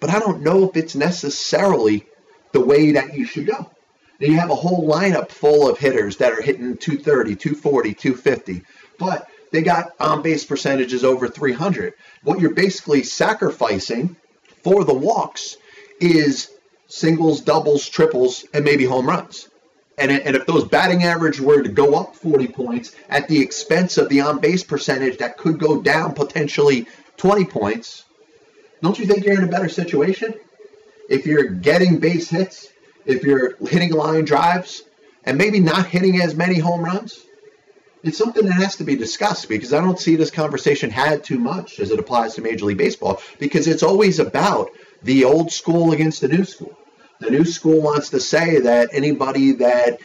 but I don't know if it's necessarily the way that you should go. Now you have a whole lineup full of hitters that are hitting 230, 240, 250, but they got on base percentages over 300. What you're basically sacrificing for the walks is singles, doubles, triples, and maybe home runs. And, and if those batting average were to go up 40 points at the expense of the on base percentage that could go down potentially 20 points, don't you think you're in a better situation? If you're getting base hits, if you're hitting line drives, and maybe not hitting as many home runs, it's something that has to be discussed because I don't see this conversation had too much as it applies to Major League Baseball because it's always about the old school against the new school. The new school wants to say that anybody that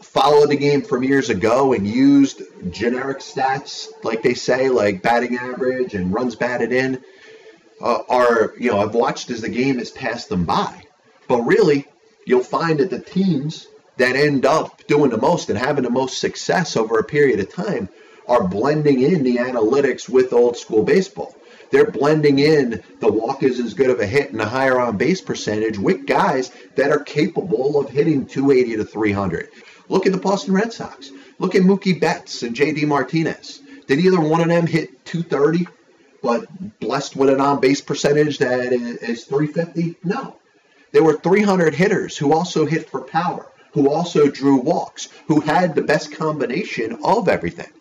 followed the game from years ago and used generic stats, like they say, like batting average and runs batted in, uh, are, you know, I've watched as the game has passed them by. But really, you'll find that the teams that end up doing the most and having the most success over a period of time are blending in the analytics with old school baseball. They're blending in the walk is as good of a hit and a higher on base percentage with guys that are capable of hitting 280 to 300. Look at the Boston Red Sox. Look at Mookie Betts and JD Martinez. Did either one of them hit 230 but blessed with an on base percentage that is 350? No. There were 300 hitters who also hit for power who also drew walks, who had the best combination of everything.